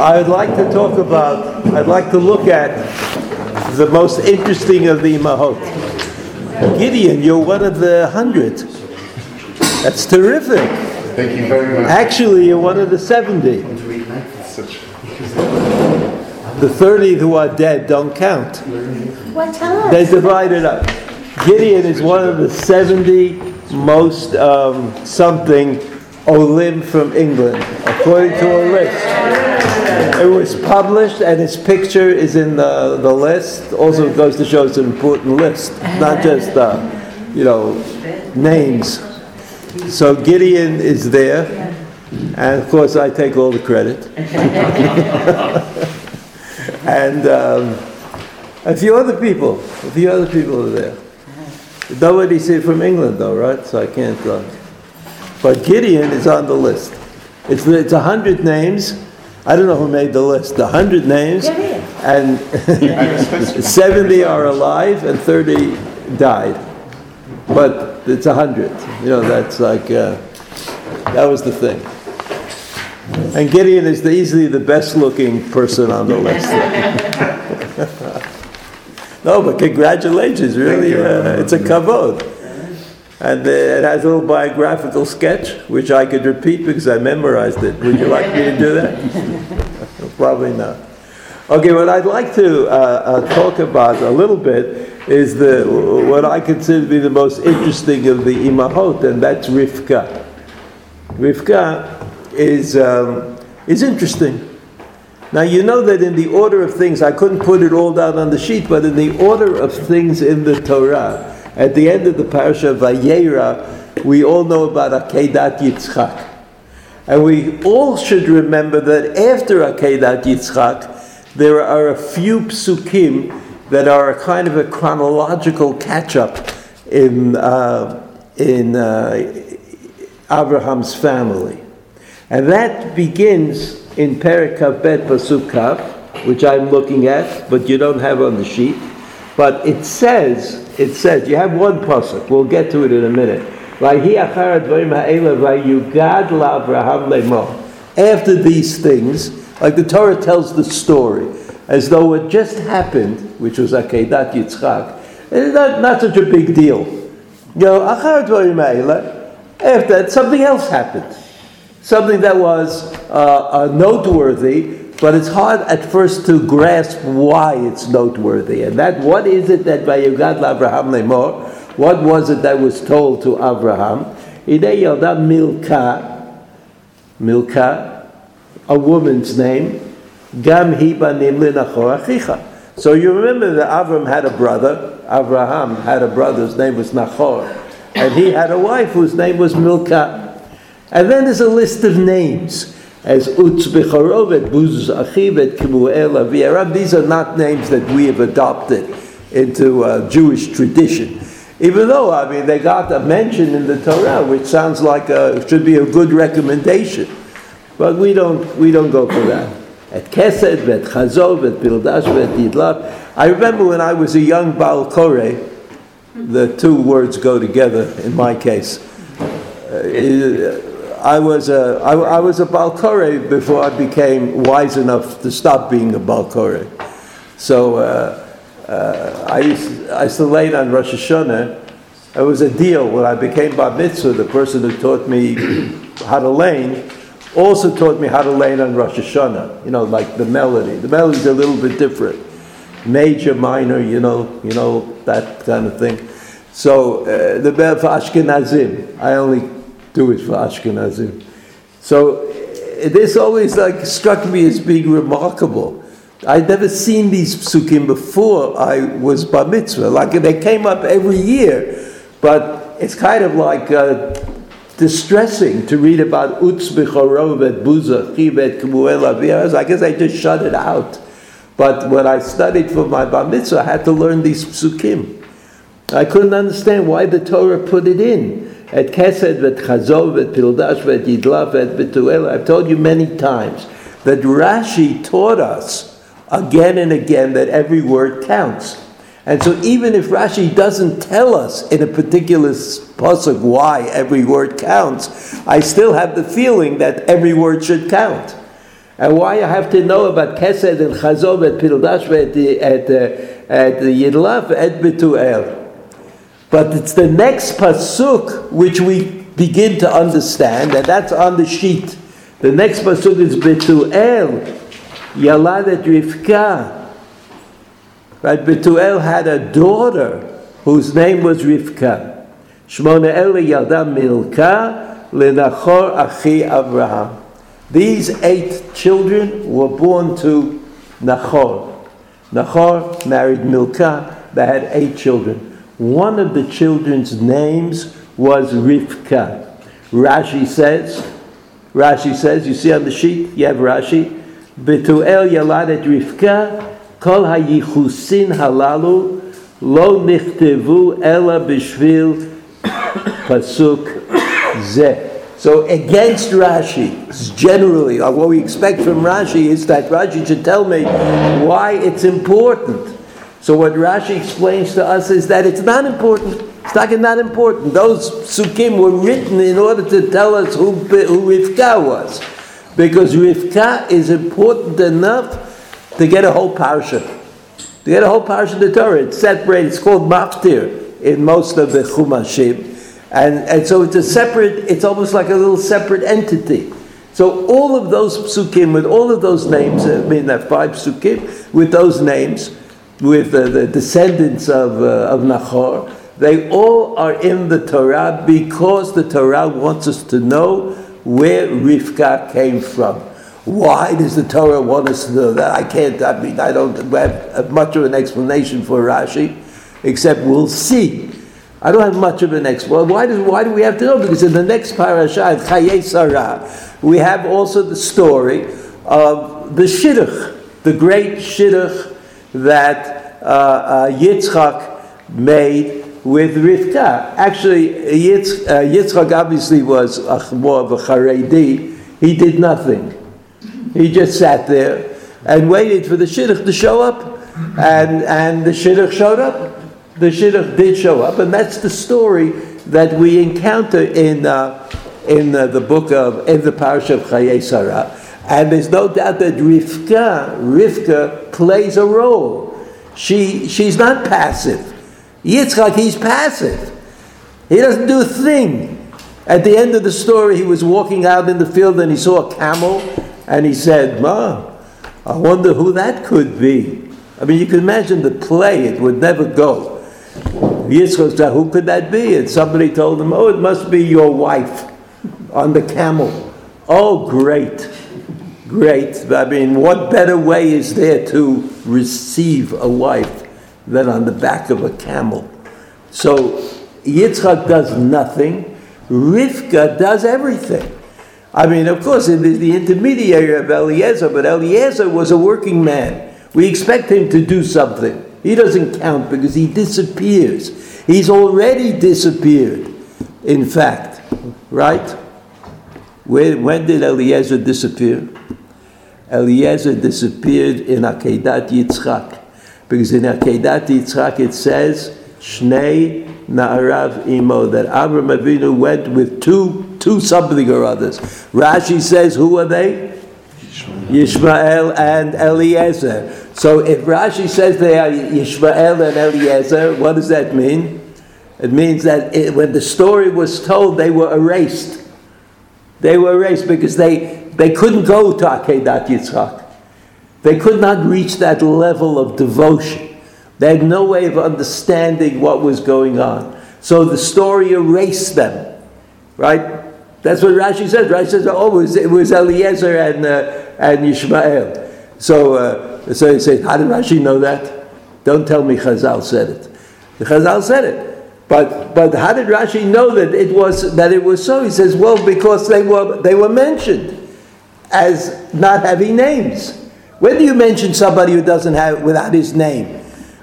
I'd like to talk about, I'd like to look at the most interesting of the Mahot. Gideon, you're one of the hundred. That's terrific. Thank you very much. Actually, you're one of the 70. The 30 who are dead don't count. What time? They divide it up. Gideon is one of the 70 most um, something Olim from England, according to a list. It was published and his picture is in the, the list. Also goes to show it's an important list, not just, uh, you know, names. So Gideon is there, and of course I take all the credit. and um, a few other people, a few other people are there. Nobody's here from England though, right? So I can't. Uh, but Gideon is on the list. It's it's a hundred names. I don't know who made the list, the hundred names, and seventy are alive and thirty died. But it's a hundred. You know, that's like uh, that was the thing. And Gideon is the, easily the best looking person on the list. no, but congratulations, really. Uh, it's a kavod. And uh, it has a little biographical sketch, which I could repeat because I memorized it. Would you like me to do that? Probably not. Okay, what I'd like to uh, uh, talk about a little bit is the what I consider to be the most interesting of the imahot, and that's Rivka. Rivka is, um, is interesting. Now, you know that in the order of things, I couldn't put it all down on the sheet, but in the order of things in the Torah, at the end of the parasha of Vayera, we all know about Akedat Yitzchak. And we all should remember that after Akedat Yitzchak, there are a few psukim that are a kind of a chronological catch up in, uh, in uh, Abraham's family. And that begins in Perikav Bet Pasuk which I'm looking at, but you don't have on the sheet. But it says, it says, you have one pasuk. We'll get to it in a minute. After these things, like the Torah tells the story, as though it just happened, which was Akedat Yitzchak, it's not, not such a big deal. You know, after that, something else happened something that was uh, uh, noteworthy, but it's hard at first to grasp why it's noteworthy. And that, what is it that Vayugad Abraham Lemor, what was it that was told to Abraham? Ide Yoda Milka, Milka, a woman's name, Gam Hiba Nimli. So you remember that Avram had a brother, Abraham had a brother, his name was Nachor, and he had a wife whose name was Milka. And then there's a list of names as Utz Bechorovet, Buz Achivet, Kimuel, Aviaram. These are not names that we have adopted into uh, Jewish tradition. Even though, I mean, they got a mention in the Torah, which sounds like a, should be a good recommendation. But we don't, we don't go for that. At Kesed, at Chazov, at Pildash, at Yidlav. I remember when I was a young Baal Koreh, the two words go together in my case. Uh, I was a, I, I was a Balkore before I became wise enough to stop being a Balkore. So uh, uh, I, used, I used to lay on Rosh Hashanah. It was a deal when I became Bar Mitzvah. The person who taught me how to lane also taught me how to lane on Rosh Hashanah. You know, like the melody. The melody's a little bit different, major, minor. You know, you know that kind of thing. So uh, the bell for Ashkenazim, I only do it for Ashkenazim. So this always like struck me as being remarkable. I'd never seen these psukim before I was bar mitzvah. Like they came up every year, but it's kind of like uh, distressing to read about Utz b'chorov buza chibet kmuel. I guess I just shut it out. But when I studied for my bar mitzvah, I had to learn these psukim. I couldn't understand why the Torah put it in. At Kesed, at Chazov, at Pildash, at Yidlav, at Betuel. I've told you many times that Rashi taught us again and again that every word counts. And so even if Rashi doesn't tell us in a particular pasuk why every word counts, I still have the feeling that every word should count. and why I have to know about Kesed and Chazov at Pildashva at at eh, eh, the at the Yidlaf at Betuel. But it's the next pasuk which we begin to understand, and that's on the sheet. The next pasuk is Betuel, Yaladet Rivka. Right, Betuel had a daughter whose name was Rivka. Shmona Ele Yalda Milka Lenachor Achi Abraham. These eight children were born to Nachor. Nachor married Milka. They had eight children. One of the children's names was Rivka. Rashi says, Rashi says, you see on the sheet, you have Rashi, Betuel Yaladet Rivka, Kol HaYichusin Halalu, Lo Nichtevu Ela Bishvil Pasuk Zeh. So against Rashi, generally, what we expect from Rashi is that Rashi should tell me why it's important. So what Rashi explains to us is that it's not important. It's not, not important. Those psukim were written in order to tell us who, who Rivka was. Because Rivka is important enough to get a whole parsha. To get a whole parsha of the Torah. It's separated. It's called Maftir in most of the Chumashim. And, and so it's a separate, it's almost like a little separate entity. So all of those psukim with all of those names, I mean, are five psukim with those names, with uh, the descendants of, uh, of Nachor, they all are in the Torah because the Torah wants us to know where Rivka came from. Why does the Torah want us to know that? I can't, I mean, I don't have much of an explanation for Rashi, except we'll see. I don't have much of an explanation. Why, does, why do we have to know? Because in the next parasha, Chayei Sarah, we have also the story of the Shidduch, the great Shidduch that uh, uh, Yitzchak made with Rivka. Actually, Yitz, uh, Yitzchak obviously was a, more of a Haredi. He did nothing. He just sat there and waited for the Shidduch to show up. And, and the Shidduch showed up the shidduch did show up, and that's the story that we encounter in uh, in uh, the book of in the parish of Chayei Sarah. And there's no doubt that Rivka, Rivka plays a role. She she's not passive. Yitzchak, he's passive. He doesn't do a thing. At the end of the story, he was walking out in the field and he saw a camel, and he said, "Ma, I wonder who that could be." I mean, you can imagine the play; it would never go. Yitzchak said, who could that be? And somebody told him, oh, it must be your wife on the camel. Oh, great. Great. I mean, what better way is there to receive a wife than on the back of a camel? So Yitzchak does nothing. Rivka does everything. I mean, of course, the, the intermediary of Eliezer, but Eliezer was a working man. We expect him to do something. He doesn't count because he disappears. He's already disappeared, in fact, right? When, when did Eliezer disappear? Eliezer disappeared in Akedat Yitzchak. Because in Akedat Yitzchak it says, Shnei Na'arav Imo, that Avram Avinu went with two, two something or others. Rashi says, who are they? Yishmael and Eliezer. So if Rashi says they are Yishmael and Eliezer, what does that mean? It means that it, when the story was told, they were erased. They were erased because they, they couldn't go to Akedat Yitzchak. They could not reach that level of devotion. They had no way of understanding what was going on. So the story erased them. Right? That's what Rashi says. Rashi says, oh, it was, it was Eliezer and, uh, and Yishmael. So, uh, so you say, how did Rashi know that? Don't tell me Chazal said it. Chazal said it. But, but how did Rashi know that it was that it was so? He says, well, because they were they were mentioned as not having names. When do you mention somebody who doesn't have without his name?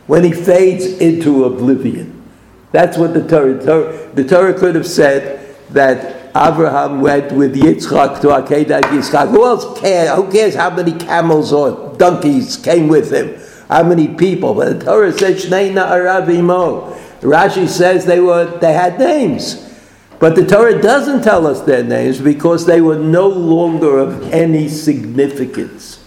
When he fades into oblivion. That's what the Torah, the Torah could have said that Abraham went with Yitzchak to Akedah Yitzchak. Who else cares? Who cares how many camels or donkeys came with him. How many people? But the Torah says Shnei Na'aravimo. Rashi says they were they had names. But the Torah doesn't tell us their names because they were no longer of any significance.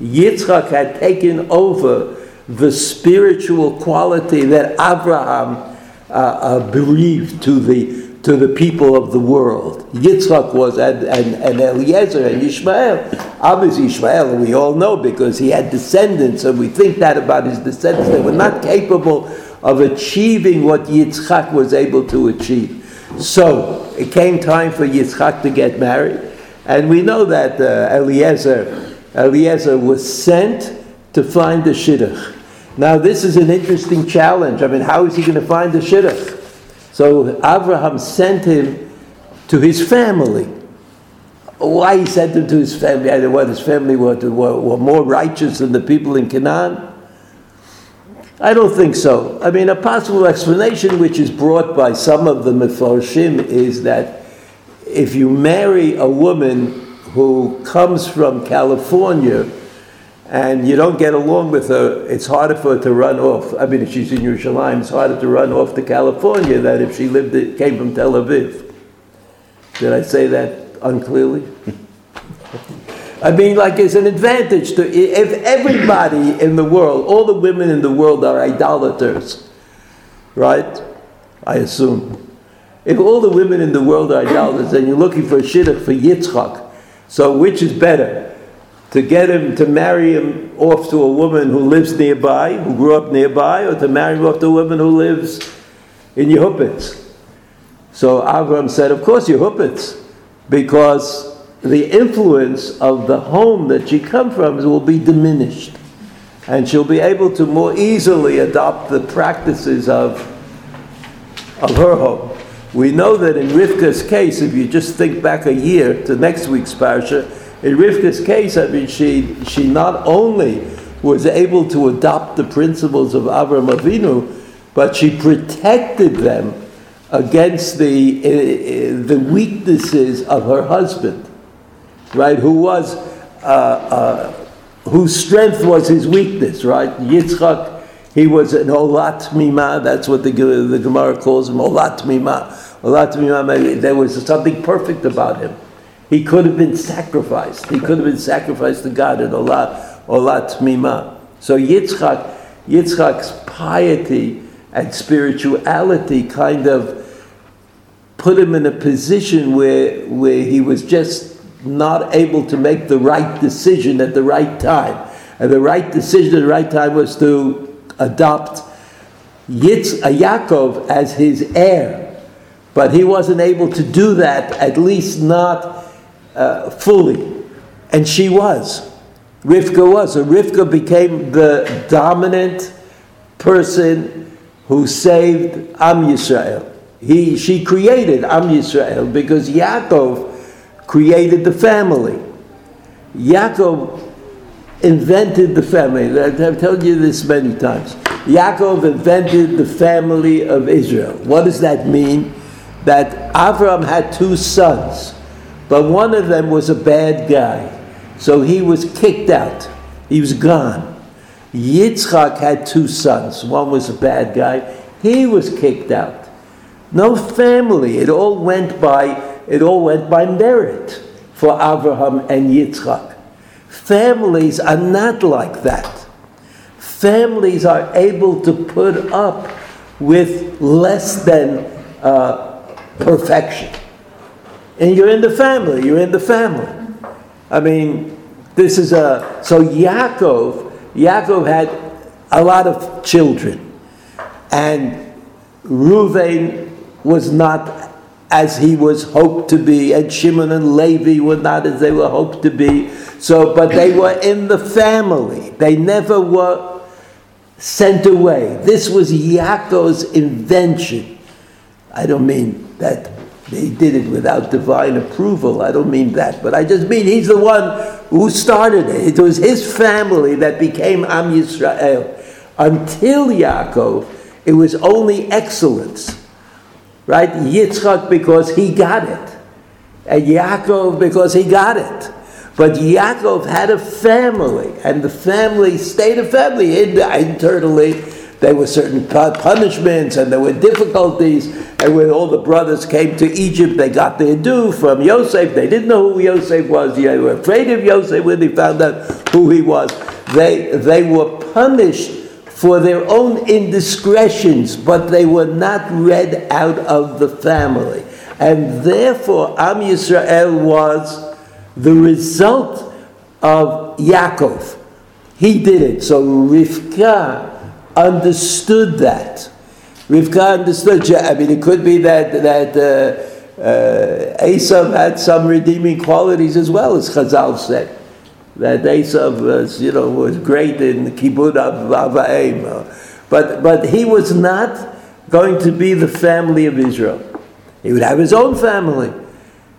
Yitzchak had taken over the spiritual quality that Abraham uh, uh, to the to the people of the world. Yitzchak was, and, and, and Eliezer and Ishmael. Obviously, Ishmael, we all know because he had descendants, and we think that about his descendants. They were not capable of achieving what Yitzchak was able to achieve. So, it came time for Yitzchak to get married, and we know that uh, Eliezer, Eliezer was sent to find the shidduch. Now, this is an interesting challenge. I mean, how is he going to find the shidduch? So Abraham sent him to his family. Why he sent him to his family? I don't know what his family were, were, were more righteous than the people in Canaan. I don't think so. I mean, a possible explanation which is brought by some of the Mefarshim is that if you marry a woman who comes from California, and you don't get along with her, it's harder for her to run off. I mean, if she's in Yerushalayim, it's harder to run off to California than if she lived, came from Tel Aviv. Did I say that unclearly? I mean, like, it's an advantage to, if everybody in the world, all the women in the world are idolaters, right? I assume. If all the women in the world are idolaters and you're looking for a shidduch for Yitzchak, so which is better? to get him to marry him off to a woman who lives nearby, who grew up nearby, or to marry him off to a woman who lives in Yehupitz. So Avram said, Of course, Yehupitz, because the influence of the home that she come from will be diminished. And she'll be able to more easily adopt the practices of, of her home. We know that in Rivka's case, if you just think back a year to next week's parsha, in Rivka's case, I mean, she, she not only was able to adopt the principles of Avram Avinu, but she protected them against the, uh, the weaknesses of her husband, right? Who was, uh, uh, whose strength was his weakness, right? Yitzchak, he was an olat mima, that's what the, the Gemara calls him, olat mima. Olat mima, there was something perfect about him. He could have been sacrificed. He could have been sacrificed to God in Olat, Olat Mima. So Yitzchak, Yitzchak's piety and spirituality kind of put him in a position where, where he was just not able to make the right decision at the right time. And the right decision at the right time was to adopt Yitz, Yaakov as his heir. But he wasn't able to do that, at least not uh, fully. And she was. Rivka was. So Rivka became the dominant person who saved Am Yisrael. He, she created Am Yisrael because Yaakov created the family. Yaakov invented the family. I've told you this many times. Yaakov invented the family of Israel. What does that mean? That Avram had two sons. But one of them was a bad guy. So he was kicked out. He was gone. Yitzchak had two sons. One was a bad guy. He was kicked out. No family. It all went by it all went by merit for Abraham and Yitzchak. Families are not like that. Families are able to put up with less than uh, perfection and you're in the family. You're in the family. I mean, this is a so Yaakov. Yaakov had a lot of children, and Ruvain was not as he was hoped to be, and Shimon and Levi were not as they were hoped to be. So, but they were in the family. They never were sent away. This was Yaakov's invention. I don't mean that they did it without divine approval. I don't mean that, but I just mean he's the one who started it. It was his family that became Am Yisrael. Until Yaakov, it was only excellence. Right? Yitzchak because he got it. And Yaakov because he got it. But Yaakov had a family, and the family stayed a family internally. There were certain punishments, and there were difficulties, And when all the brothers came to Egypt, they got their due from Yosef. They didn't know who Yosef was. They were afraid of Yosef when they found out who he was. They, they were punished for their own indiscretions, but they were not read out of the family. And therefore, Am Yisrael was the result of Yaakov. He did it. So Rivka understood that. Rivka understood. I mean, it could be that that uh, uh, Esav had some redeeming qualities as well, as Chazal said. That Esav was, you know, was great in kibbud av avaim, but but he was not going to be the family of Israel. He would have his own family.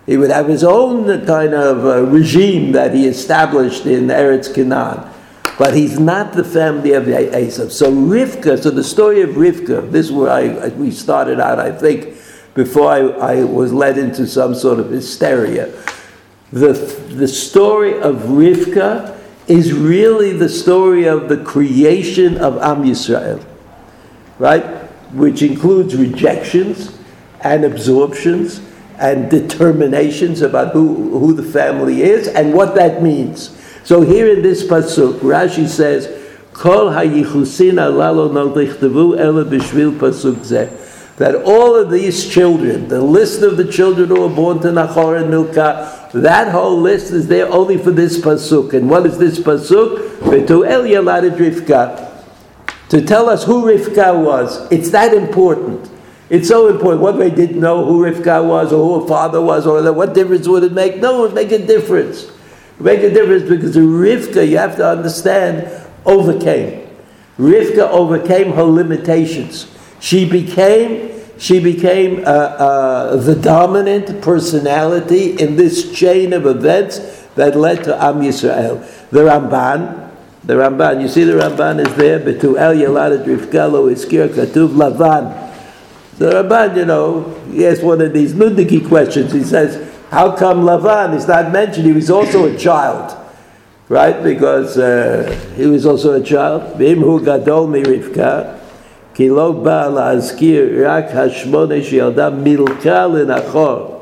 He would have his own kind of uh, regime that he established in Eretz Canaan. But he's not the family of Esav. So Rivka, so the story of Rivka, this is where I, we started out, I think, before I, I was led into some sort of hysteria. The, the story of Rivka is really the story of the creation of Am Yisrael, right? Which includes rejections and absorptions and determinations about who, who the family is and what that means. So here in this pasuk, Rashi says, "Kol hayichusin alalo pasuk zeh." That all of these children, the list of the children who were born to Nachor and Milcah, that whole list is there only for this pasuk. And what is this pasuk? Betuel yaladet Rivka. To tell us who Rivka was. It's that important. It's so important. What they didn't know who Rivka was or who her father was, or what difference would it make? No, it would make a difference make a difference because Rivka, you have to understand, overcame. Rivka overcame her limitations. She became she became uh, uh, the dominant personality in this chain of events that led to Am Yisrael. The Ramban, the Ramban, you see the Ramban is there, but Betuel Yaladet Rivka lo iskir katuv Lavan. The Ramban, you know, he asked one of these nudniki questions. He says, how come Lavan is not mentioned? He was also a child, right? Because uh, he was also a child. Gadol ki lo ba la'azkir rak hashmone she'yalda milka l'nachor.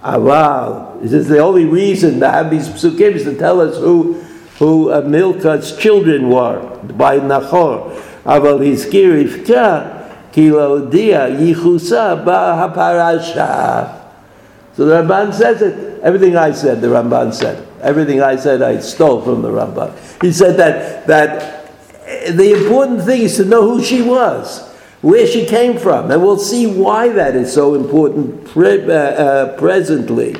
Aval. This is the only reason to have these psukim is to tell us who who uh, Milka's children were by. Aval Rivka ki lo dia yichusa ba haparasha. So the Ramban says it. Everything I said, the Ramban said. Everything I said, I stole from the Ramban. He said that, that the important thing is to know who she was, where she came from, and we'll see why that is so important pre- uh, uh, presently.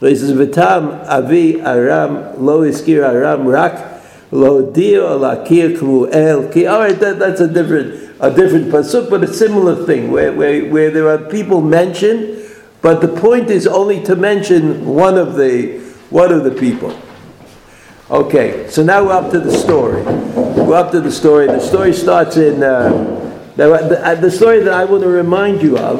He says, "V'tam avi aram lo iskir aram rak lo kruel ki." All right, that, that's a different a different pasuk, but a similar thing where, where, where there are people mentioned but the point is only to mention one of the one of the people. Okay, so now we're up to the story. We're up to the story. The story starts in uh, the, the, the, story that I want to remind you of.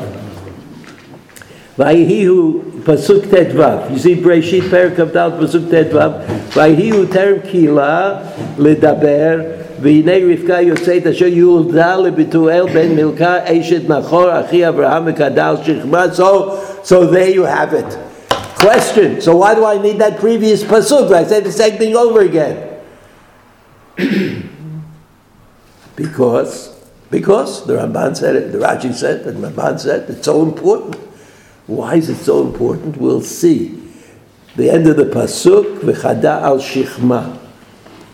Vayihu pasuk tetvav. You see, Breshit Perikav Dal pasuk tetvav. Vayihu terem kila ledaber. והנה רבקה יוצאת אשר יולדה לבתואל בן מילכה אשת נחור אחי אברהם וקדל שכמה so so there you have it. Question. So why do I need that previous pasuk? I say the same thing over again. because, because the Ramban said it, the Rashi said, it, the Ramban said it's so important. Why is it so important? We'll see. The end of the pasuk, v'chada al shichma.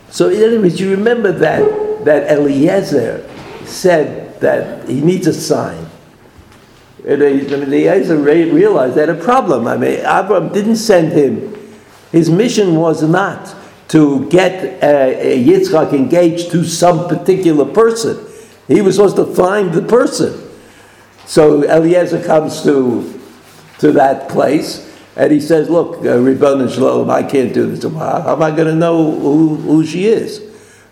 So in other words, you remember that that Eliezer said that he needs a sign. Eliezer realized that a problem. I mean, Abram didn't send him. His mission was not to get uh, Yitzchak engaged to some particular person. He was supposed to find the person. So Eliezer comes to to that place and he says, "Look, uh, Ribbon Shalom, I can't do this. How am I going to know who, who she is?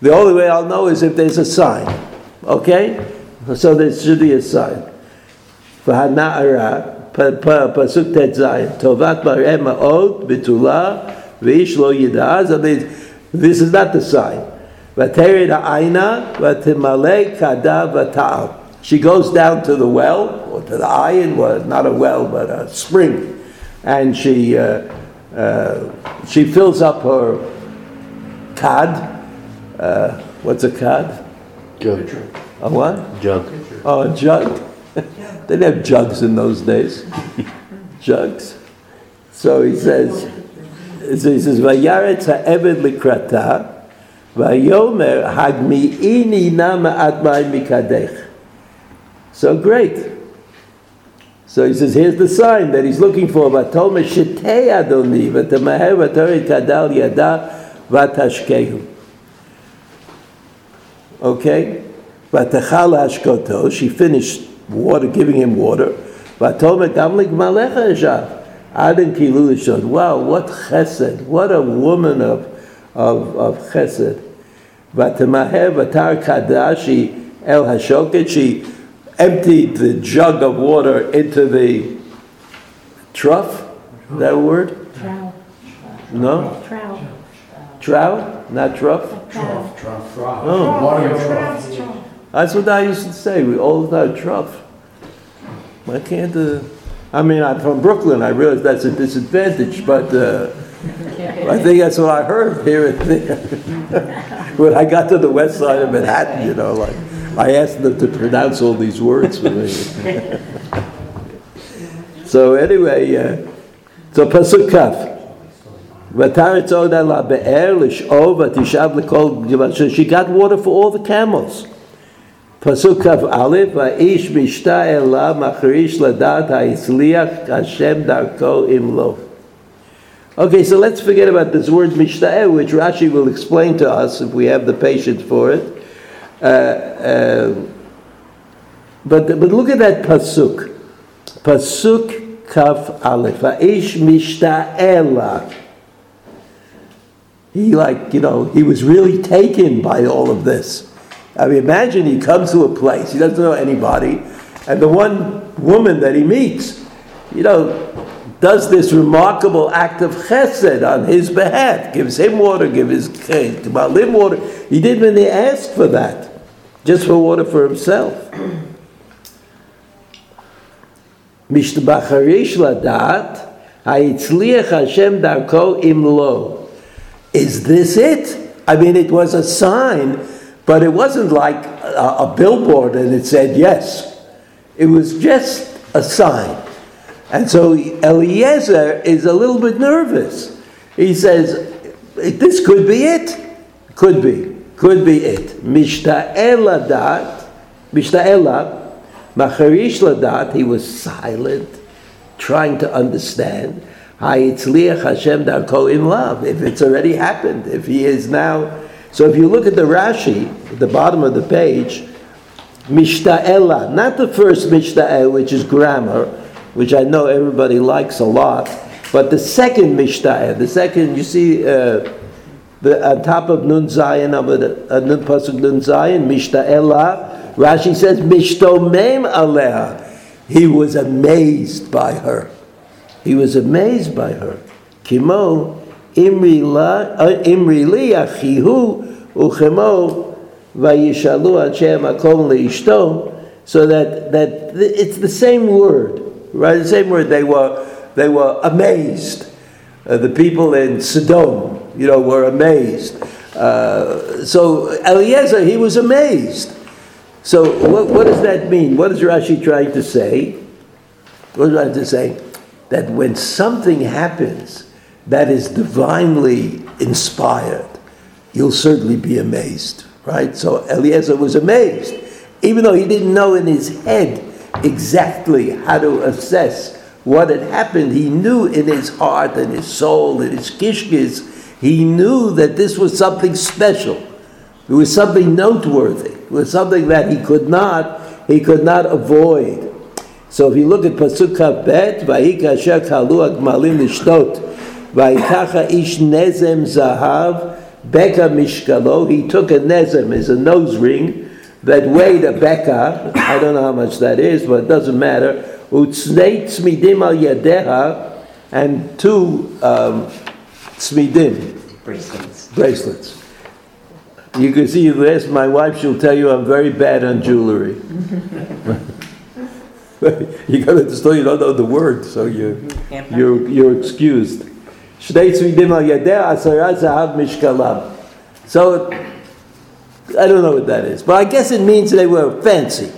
The only way I'll know is if there's a sign. Okay, so there should be a sign." והנערה, פסוק ט"ז, טובת מראה מאוד, בתולה, ואיש לא ידע, so this is not the sign. ותרד העינה, ותמלא כדה ותעל. she goes down to the well, or to the iron, well, not a well, but a spring, and she, uh, uh, she fills up her cod. Uh, what's a cod? Jug. A what? Jug. Oh, a jug. they didn't have jugs in those days. jugs. So he says, so he says, "Vayaretz ha'eved likrata, vayomer hagmi'ini na ma'at ma'im mikadech." So great. So he says, here's the sign that he's looking for. Vatol meshetei adoni, v'temaher v'toret kadal yada v'tashkehu. Okay? Vatachal ashkoto, she finished water, giving him water. Vatomer gamlik malecha eshav. Aden kilu lishon. Wow, what chesed. What a woman of, of, of chesed. Vatemaher vatar kadashi el hashoket. She emptied the jug of water into the trough. Is that a word? Trough. No? trout, Trough? Not trough? trout. Oh. Water Trout's trout. That's what I used to say. We all about Trump. Why can't uh, I mean, I'm from Brooklyn. I realize that's a disadvantage, but uh, I think that's what I heard here and there. when I got to the west side of Manhattan, you know, like I asked them to pronounce all these words for me. so anyway, uh, so pasuk kaf. She got water for all the camels. פסוק כ"א, והאיש משתה אליו מחריש לדעת ההצליח השם דרכו אם לא. Okay, so let's forget about this word mishta'eh, which Rashi will explain to us if we have the patience for it. Uh, uh, but, but look at that pasuk. Pasuk kaf aleph. Ha'ish mishta'eh He like, you know, he was really taken by all of this. I mean, imagine he comes to a place, he doesn't know anybody, and the one woman that he meets, you know, does this remarkable act of chesed on his behalf, gives him water, gives his him water. He didn't even ask for that, just for water for himself. משתבחריש לדעת, היצליח השם דרכו אם לא. Is this it? I mean, it was a sign, but it wasn't like a, a billboard and it said yes. It was just a sign. And so Eliezer is a little bit nervous. He says, This could be it. Could be. Could be it. Mishta'el ladat, mishta'ela, macharish ladat, he was silent, trying to understand. Hayitzliach Hashem darko in love. If it's already happened, if he is now. So if you look at the Rashi, at the bottom of the page, mishta'ela, not the first mishta'el, which is grammar, which I know everybody likes a lot, but the second mishta'el, the second, you see, uh, the, on top of Nun Zayin, uh, Nun Pasuk Nun Zayin, mishta'ela, Rashi says, mishtomem aleha. He was amazed by her. He was amazed by her. Kimo imri li achihu uchemo vayishalu Hashem akom leishto. So that that it's the same word, right? The same word. They were they were amazed. Uh, the people in Sodom, you know, were amazed. Uh, so Eliezer, he was amazed. So what, what does that mean? What is Rashi trying to say? What is Rashi trying to say? that when something happens that is divinely inspired, you'll certainly be amazed, right? So Eliezer was amazed, even though he didn't know in his head exactly how to assess what had happened. He knew in his heart and his soul and his kishkis, he knew that this was something special. It was something noteworthy. It was something that he could not, he could not avoid. So if you look at Pasuk Bet, Vayika Asher Kalu Agmalim Lishtot, Vayikacha Ish Nezem Zahav, Beka Mishkalo, he took a Nezem, is a nose ring, that weighed a Beka, I don't know how much that is, but it doesn't matter, Utznei Tzmidim Al Yadeha, and two um, Tzmidim, Bracelets. bracelets. You can see, you ask my wife, she'll tell you I'm very bad on jewelry. you go to the store, you don't know the word, so you, you're, you're excused. So, I don't know what that is, but I guess it means they were fancy.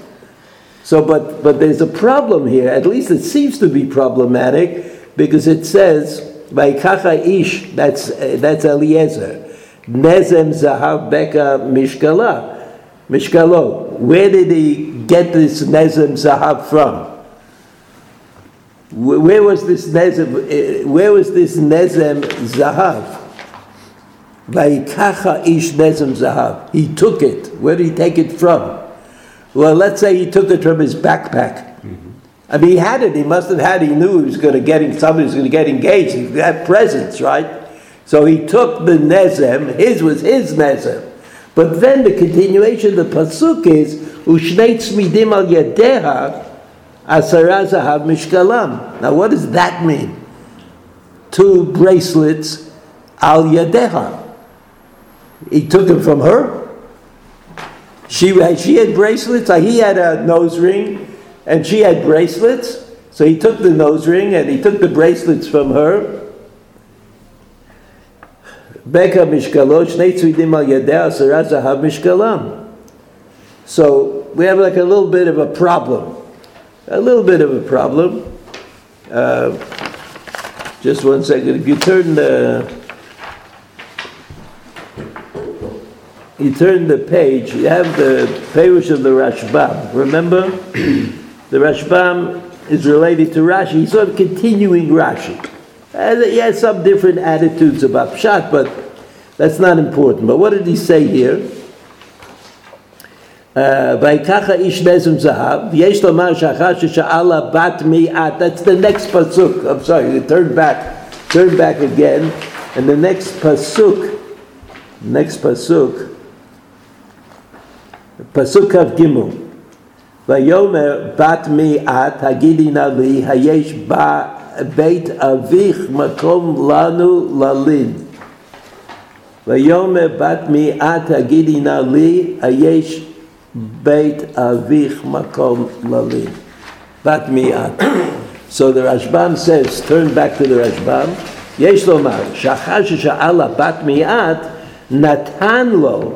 So, but, but there's a problem here. At least it seems to be problematic because it says, "Vayikacha ish." That's uh, that's Eliezer. Nezem zahav beka mishkala, mishkalo. Where did he get this nezem zahav from? Wh- Where was this Nezem, eh, where was this Nezem zahav? Vaikacha ish Nezem zahav. He took it. Where did he take it from? Well, let's say he took it from his backpack. I mean, he had it. He must have had. He knew he was going to get somebody was going to get engaged. He had presents, right? So he took the nezem. His was his nezem. But then the continuation of the pasuk is ushnei tzmidim al yadeha asara zahav mishkalam. Now, what does that mean? Two bracelets al yadeha. He took them from her. She, she had bracelets, he had a nose ring, and she had bracelets. So he took the nose ring and he took the bracelets from her. Beka mishkalo, shnei mishkalam. So we have like a little bit of a problem. A little bit of a problem. Uh, just one second. If you turn the you turn the page, you have the Perush of the Rashbam. Remember? the Rashbam is related to Rashi. He's sort of continuing Rashi. And he has some different attitudes about Pshat, but that's not important. But what did he say here? ויקחה איש נזם זהב, ויש לומר שאחר ששאלה בת מיעט, that's the next pasuk, I'm sorry, you turn back, turn back again, and the next pasuk, next pasuk, פסוק כ"ג ויאמר בת מי את הגידי נא לי היש בית אביך מקום לנו ללין ויאמר בת מי את הגידי נא לי היש בית אביך מקום ללין בת מי את So the Rashbam says, turn back to the Rashbam, יש לומר, שאחר ששאלה בת מיעט, נתן לו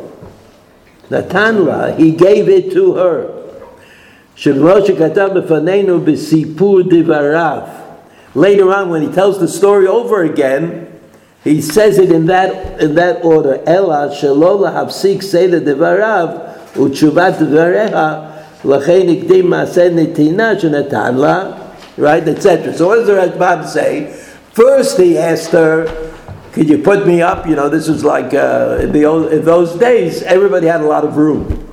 נתן לה, he gave it to her. שכמו שכתב בפנינו בסיפור דבריו. Later on, when he tells the story over again, he says it in that, in that order. אלא שלא להפסיק סדר דבריו ותשובת דבריך, לכן הקדים מעשה נתינה שנתן לה, right, etc. So what does the Rashbam say? First he asked her, could you put me up? You know, this was like uh, in, the old, in those days, everybody had a lot of room,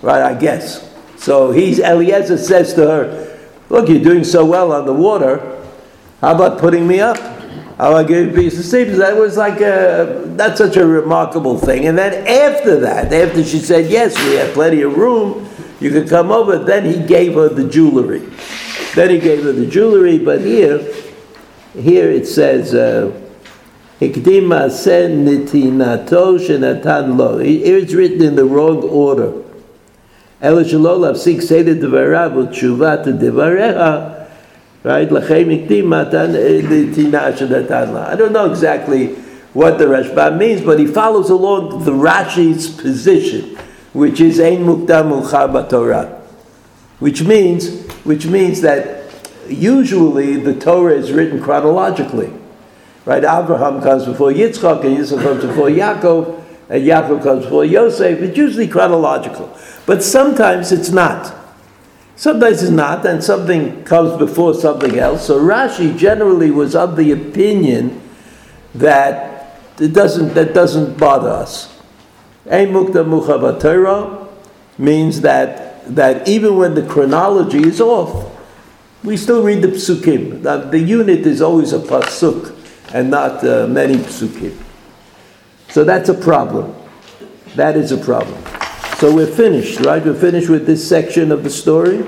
right? I guess. So he's Eliezer says to her, "Look, you're doing so well on the water. How about putting me up? Oh, I want to give you a piece of sleep. That was like a, that's such a remarkable thing. And then after that, after she said, yes, we have plenty of room, you could come over, then he gave her the jewelry. Then he gave her the jewelry, but here, here it says, Hikdim uh, nitinato shenatan lo. Here it's written in the wrong order. Elishalolam sik seder devarav utshuvat devareha right? Matan eh, I don't know exactly what the Rashbam means, but he follows along the Rashi's position, which is ein mukdam ulcha Torah, which means which means that usually the Torah is written chronologically, right? Abraham comes before Yitzchak, and Yitzchak comes before Yaakov, and Yaakov comes before Yosef. It's usually chronological, but sometimes it's not. Sometimes it's not, and something comes before something else. So Rashi generally was of the opinion that it doesn't, that doesn't bother us. Ein mukta mucha means that, that even when the chronology is off, we still read the psukim. The, the unit is always a pasuk and not uh, many psukim. So that's a problem. That is a problem. So we're finished, right? We're finished with this section of the story.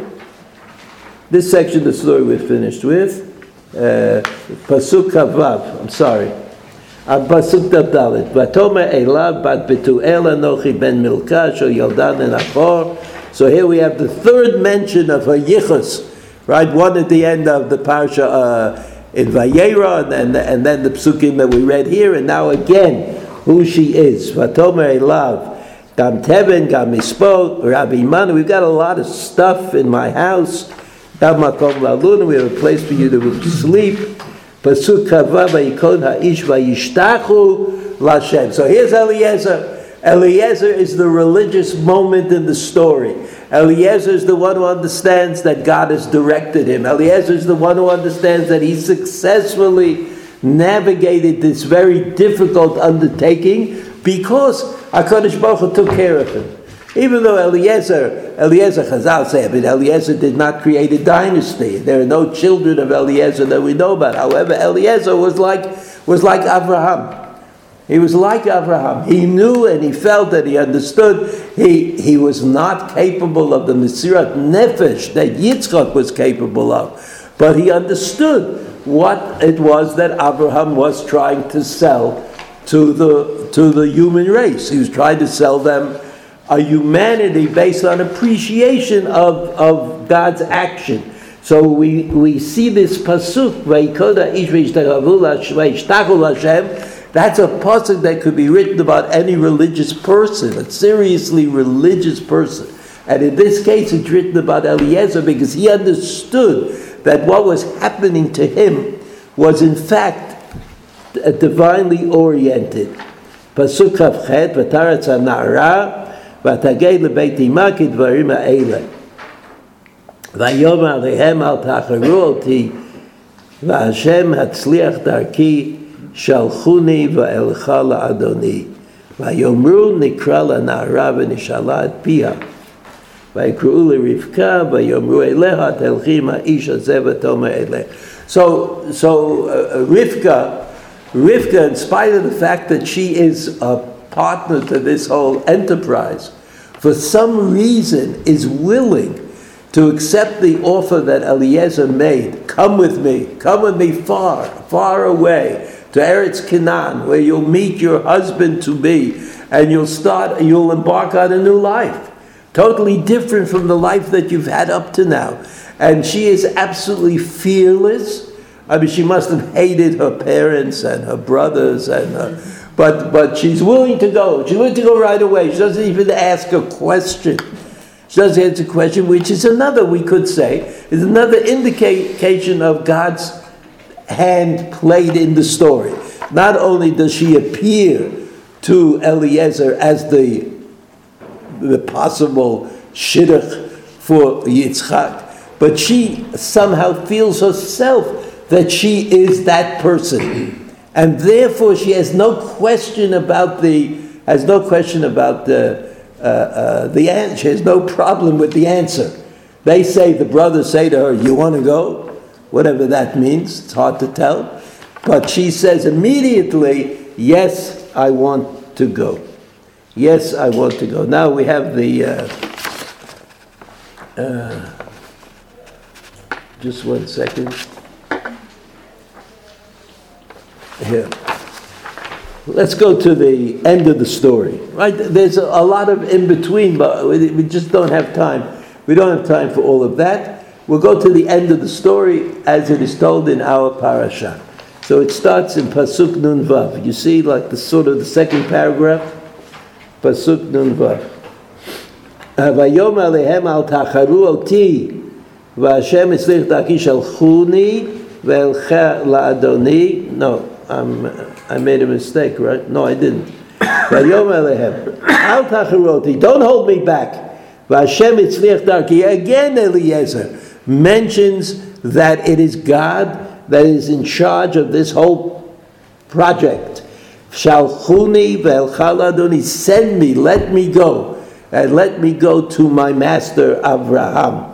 This section of the story we're finished with. Uh, Pasuk uh, Kavav, I'm sorry. Ad Pasuk Dalit. Vatomer Elav bat Betuel Anochi ben Milka shel Yaldan en Achor. So here we have the third mention of her yichus, right? One at the end of the parsha uh, in Vayera, and, and, then the psukim that we read here, and now again, who she is. Vatomer Elav. Gam Tevin, Gam Mispo, Rabbi Manu. We've got a lot of stuff in my house. Gam Makom Laluna, we have a place for you to sleep. Pasuk Kava Vayikon Ha'ish Vayishtachu Lashem. So here's Eliezer. Eliezer is the religious moment in the story. Eliezer is the one who understands that God has directed him. Eliezer is the one who understands that he successfully navigated this very difficult undertaking because HaKadosh Baruch Hu took care of him. Even though Eliezer, Eliezer Chazal say, but Eliezer did not create a dynasty. There are no children of Eliezer that we know about. However, Eliezer was like, was like Abraham. He was like Abraham. He knew and he felt that he understood. He, he was not capable of the Mesirat Nefesh that Yitzchak was capable of. But he understood what it was that Abraham was trying to sell to the, to the human race. He was trying to sell them a humanity based on appreciation of, of God's action. So we, we see this pasuk, that's a pasuk that could be written about any religious person, a seriously religious person. And in this case, it's written about Eliezer because he understood that what was happening to him was in fact divinely oriented. Pasuk Kavchet, V'taretz ha'na'ara, V'tagei לבית אמה כדברים האלה. ויאמר עליהם אל תחרו אותי, והשם הצליח דרכי שלחוני ואלך לאדוני. ויאמרו נקרא לנערה ונשאלה את פיה. ויקראו לרבקה ויאמרו אליה תלכי עם האיש הזה ותאמר אליה. So, so uh, Rivka, Rivka, in spite of the fact that she is a partner to this whole enterprise, for some reason is willing to accept the offer that Eliezer made. Come with me, come with me far, far away to Eretz Canaan, where you'll meet your husband to be, and you'll start, you'll embark on a new life, totally different from the life that you've had up to now. And she is absolutely fearless. I mean, she must have hated her parents and her brothers, and her, but but she's willing to go. She's willing to go right away. She doesn't even ask a question. She doesn't answer a question, which is another, we could say, is another indication of God's hand played in the story. Not only does she appear to Eliezer as the, the possible shidduch for Yitzchak, but she somehow feels herself that she is that person. And therefore she has no question about the, has no question about the, uh, uh, the answer. She has no problem with the answer. They say, the brothers say to her, you want to go? whatever that means, it's hard to tell. But she says immediately, Yes, I want to go. Yes, I want to go. Now we have the. Uh, uh, just one second. Here. Let's go to the end of the story. Right? There's a, lot of in between, but we, just don't have time. We don't have time for all of that. We'll go to the end of the story as it is told in our parasha. So it starts in Pasuk Nun Vav. You see, like the sort of the second paragraph? Pasuk Nun Vav. Vayom alehem al tacharu oti v'Hashem etzlich daki shalchuni ve'elcha la'adoni. No, I'm, I made a mistake, right? No, I didn't. Don't hold me back. Again, Eliezer mentions that it is God that is in charge of this whole project. Shalchuni send me, let me go, and let me go to my master Abraham.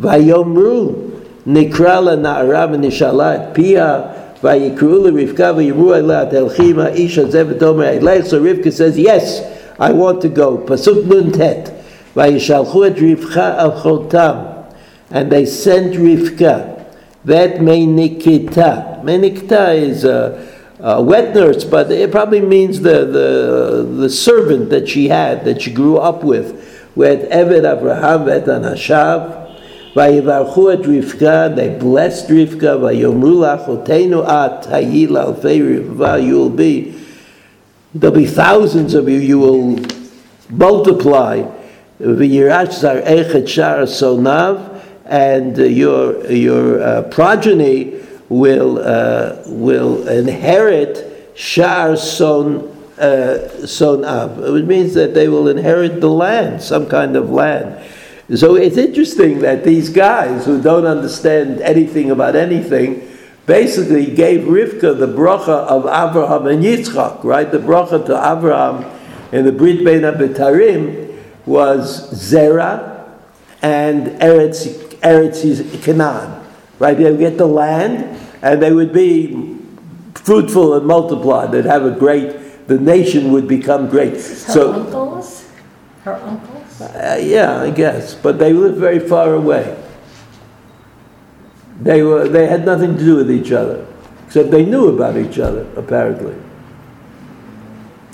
Vayomru nikra na'ara v'nishala pia v'yimru elah telchi ma'ish hazeh v'tomer eleh. So Rivka says, yes, I want to go. Pasuk et Rivka al and they sent Rivka. That Meinikita. Meinikita is a, a wet nurse, but it probably means the, the, the servant that she had, that she grew up with, with Eved Abraham et Anashav, ויברכו את רבקה, they blessed רבקה, ויאמרו לך, אותנו את, היי לאלפי רבבה, you will be, there'll be thousands of you, you will multiply, וירש זרעך את שער סוניו, and uh, your, your uh, progeny will, uh, will inherit Shar Son, uh, son Av. It means that they will inherit the land, some kind of land. So it's interesting that these guys who don't understand anything about anything basically gave Rivka the bracha of Abraham and Yitzchak, right? The bracha to Abraham in the Brit Bein HaBetarim was Zera and Eretz, Eretz Canaan, right? They would get the land and they would be fruitful and multiply. They'd have a great, the nation would become great. Her So, uncles? Her uncles? Uh, yeah, I guess, but they lived very far away. They were, they had nothing to do with each other, except they knew about each other, apparently.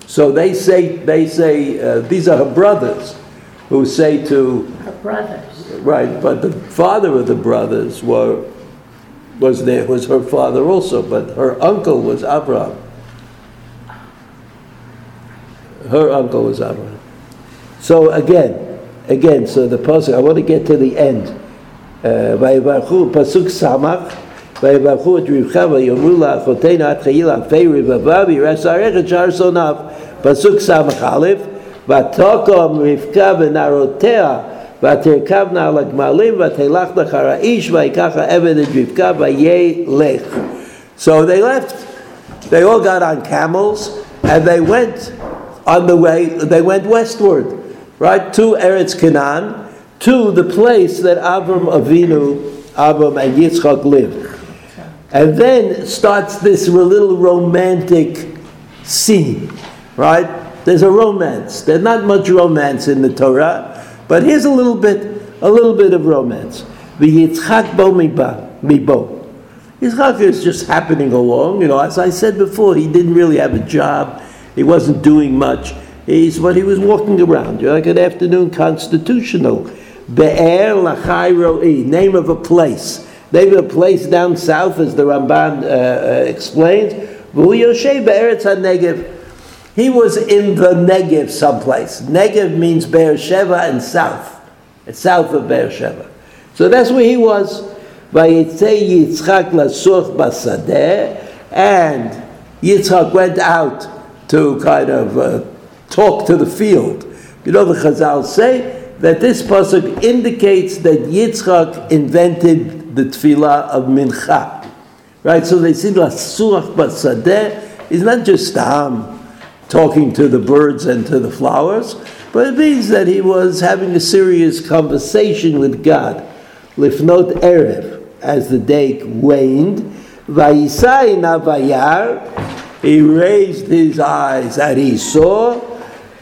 So they say, they say, uh, these are her brothers who say to, Her brothers. right, but the father of the brothers were, was there, was her father also, but her uncle was Abraham. Her uncle was Abraham. So again, again, so the pasuk. I want to get to the end. Uh, ויברכו, פסוק סמך, ויברכו את רבחה ויאמרו לה אחותינו את חיי לאלפי רבבה ויראה שערך את שער שונאיו. פסוק ס"א, ותקום רבקה ונערותיה ותרכבנה על הגמלים ותלכנה אחר האיש ויקח העבד את רבקה וילך. So they left. They all got on camels and they went on the way, they went westward, right, to Eretz Canaan, to the place that Avram Avinu, Avram and Yitzchak lived. And then starts this little romantic scene, right? There's a romance. There's not much romance in the Torah, but here's a little bit, a little bit of romance. V'yitzchak bo mibo. Yitzchak is just happening along. You know, as I said before, he didn't really have a job. He wasn't doing much. He's but he was walking around. You know, like an afternoon constitutional. Be'er lachai ro'i, name of a place. Name of a place down south, as the Ramban uh, uh, ha-negev. He was in the Negev someplace. Negev means Beersheba and south. It's south of Beersheba. So that's where he was. And Yitzchak went out to kind of uh, talk to the field. You know, the Chazal say that this pasuk indicates that Yitzchak invented the tefillah of Mincha. Right? So they see lasuch basadeh is not just um, talking to the birds and to the flowers, but it means that he was having a serious conversation with God. Lifnot Erev, as the day waned, Vayisai Navayar, he raised his eyes and he saw,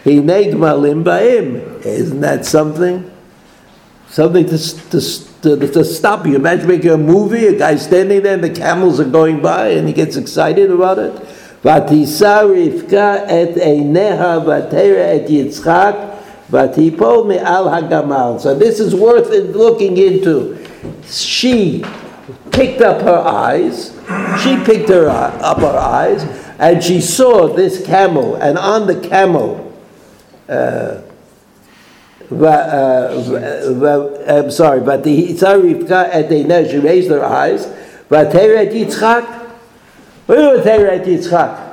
he Negmalim Baim. Isn't that something? Something to, to, to, to stop you. Imagine making a movie, a guy standing there and the camels are going by and he gets excited about it. ותישא רבקה את עיניה ותרא את יצחק ותיפול מעל הגמל. So this is worth it looking into. She picked up her eyes, she picked her eye- up her eyes, and she saw this camel, and on the camel, uh, uh I'm sorry, but the Yitzhar Rivka and the she raised their eyes, but Teret Yitzchak, what is Teret Yitzchak?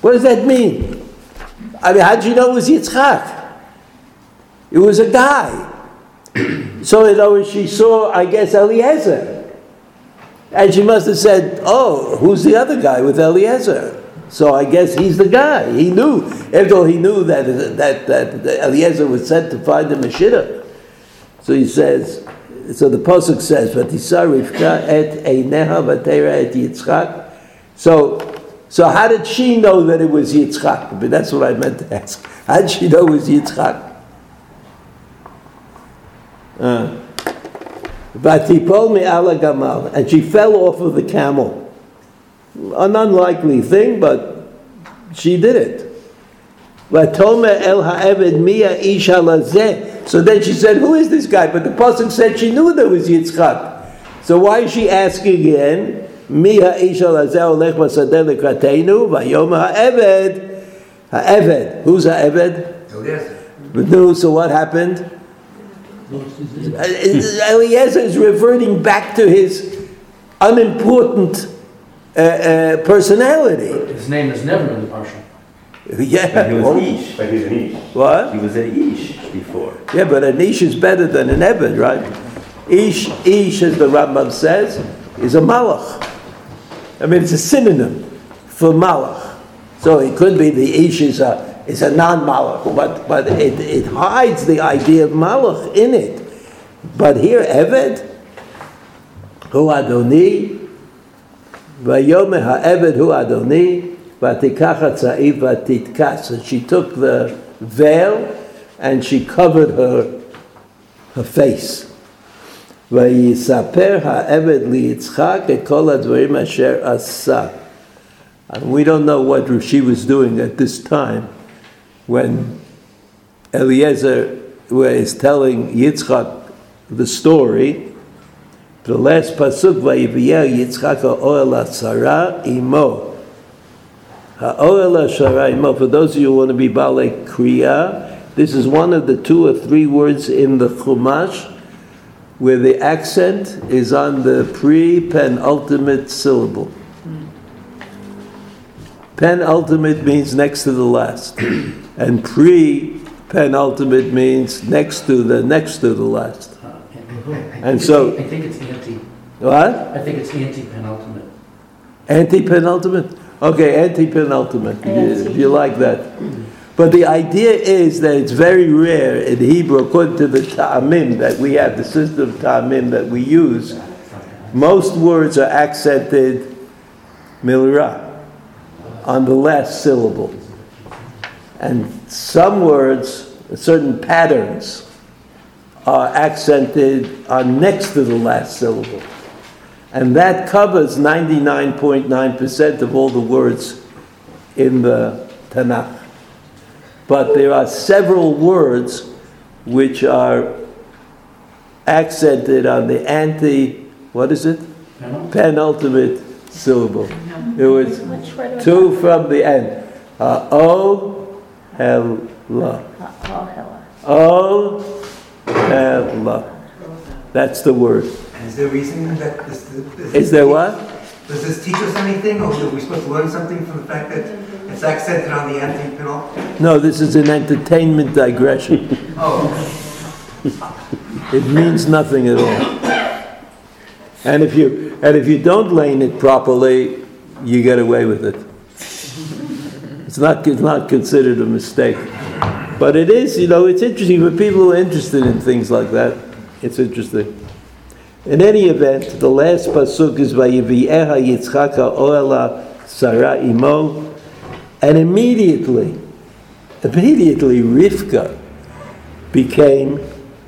What does that mean? I mean, how did you know it was Yitzchak? It was a guy. so, in other words, she saw, I guess, Eliezer. And she must have said, oh, who's the other guy with Eliezer? So I guess he's the guy. He knew. After all, he knew that, that, that, that Eliezer was sent to find him a. So he says, so the Pasuk says, Vatisa Rivka et Eineha Vatera et Yitzchak. So, so how did she know that it was Yitzchak? But that's what I meant to ask. How did she know it was Yitzchak? Uh, Vatipol me'ala gamal. And she fell off of the camel. An unlikely thing, but she did it. Vatome el ha'eved mia ish. So then she said, who is this guy? But the pasuk said she knew there was Yitzchak. So why is she asking again? Mi ha'ish halazeh olech basadeh lekratenu vayom ha'eved. Ha'eved. Who's ha'eved? No, so what happened? Eliezer is reverting back to his unimportant uh, uh, personality. His name is never in the parsha. Yeah. He was well, Ish. But he's an Ish. what? He was an Ish before. Yeah, but an ish is better than an ebed, right? Ish, ish, as the Rambam says, is a malach. I mean, it's a synonym for malach. So it could be the ish is a is a non-malach, but but it, it hides the idea of malach in it. But here, eved, hu adoni, vayome ha'eved hu adoni, vatikach hatza'if vatitkas. And she took the veil and she covered her her face. ויספר העבד ליצחק את כל הדברים אשר עשה. And we don't know what she was doing at this time when Eliezer is telling Yitzchak the story. The last pasuk, "Vayivyeh Yitzchak ha'oel ha'tzara imo." Ha'oel ha'tzara imo. For those of you who want to be Balei Kriya, this is one of the two or three words in the Chumash where the accent is on the pre-penultimate syllable. Penultimate means next to the last, and pre-penultimate means next to the next to the last. And so- I think it's anti, What? I think it's anti-penultimate. Anti-penultimate? Okay, anti-penultimate, if you- if you like that. But the idea is that it's very rare in Hebrew, according to the ta'amim that we have, the system of ta'amim that we use, most words are accented milra on the last syllable. And some words, certain patterns, are accented on next to the last syllable. And that covers 99.9% of all the words in the Tanakh. But there are several words which are accented on the anti, what is it? Penultimate? Penultimate syllable. It was Which word was two from the end. Uh, o, hella. Oh, hella. O, hella. That's the word. Is there reason that this, this Is there what? Does this teach us anything, or are we supposed to learn something from the fact that it's accented on the anti-penal? No, this is an entertainment digression. Oh, It means nothing at all. And if you, and if you don't lane it properly, you get away with it. It's not, it's not considered a mistake. But it is, you know, it's interesting for people who are interested in things like that. It's interesting. In any event, the last pasuk is Vayivieha Yitzchak Oela Sarah Imo, and immediately, immediately Rivka became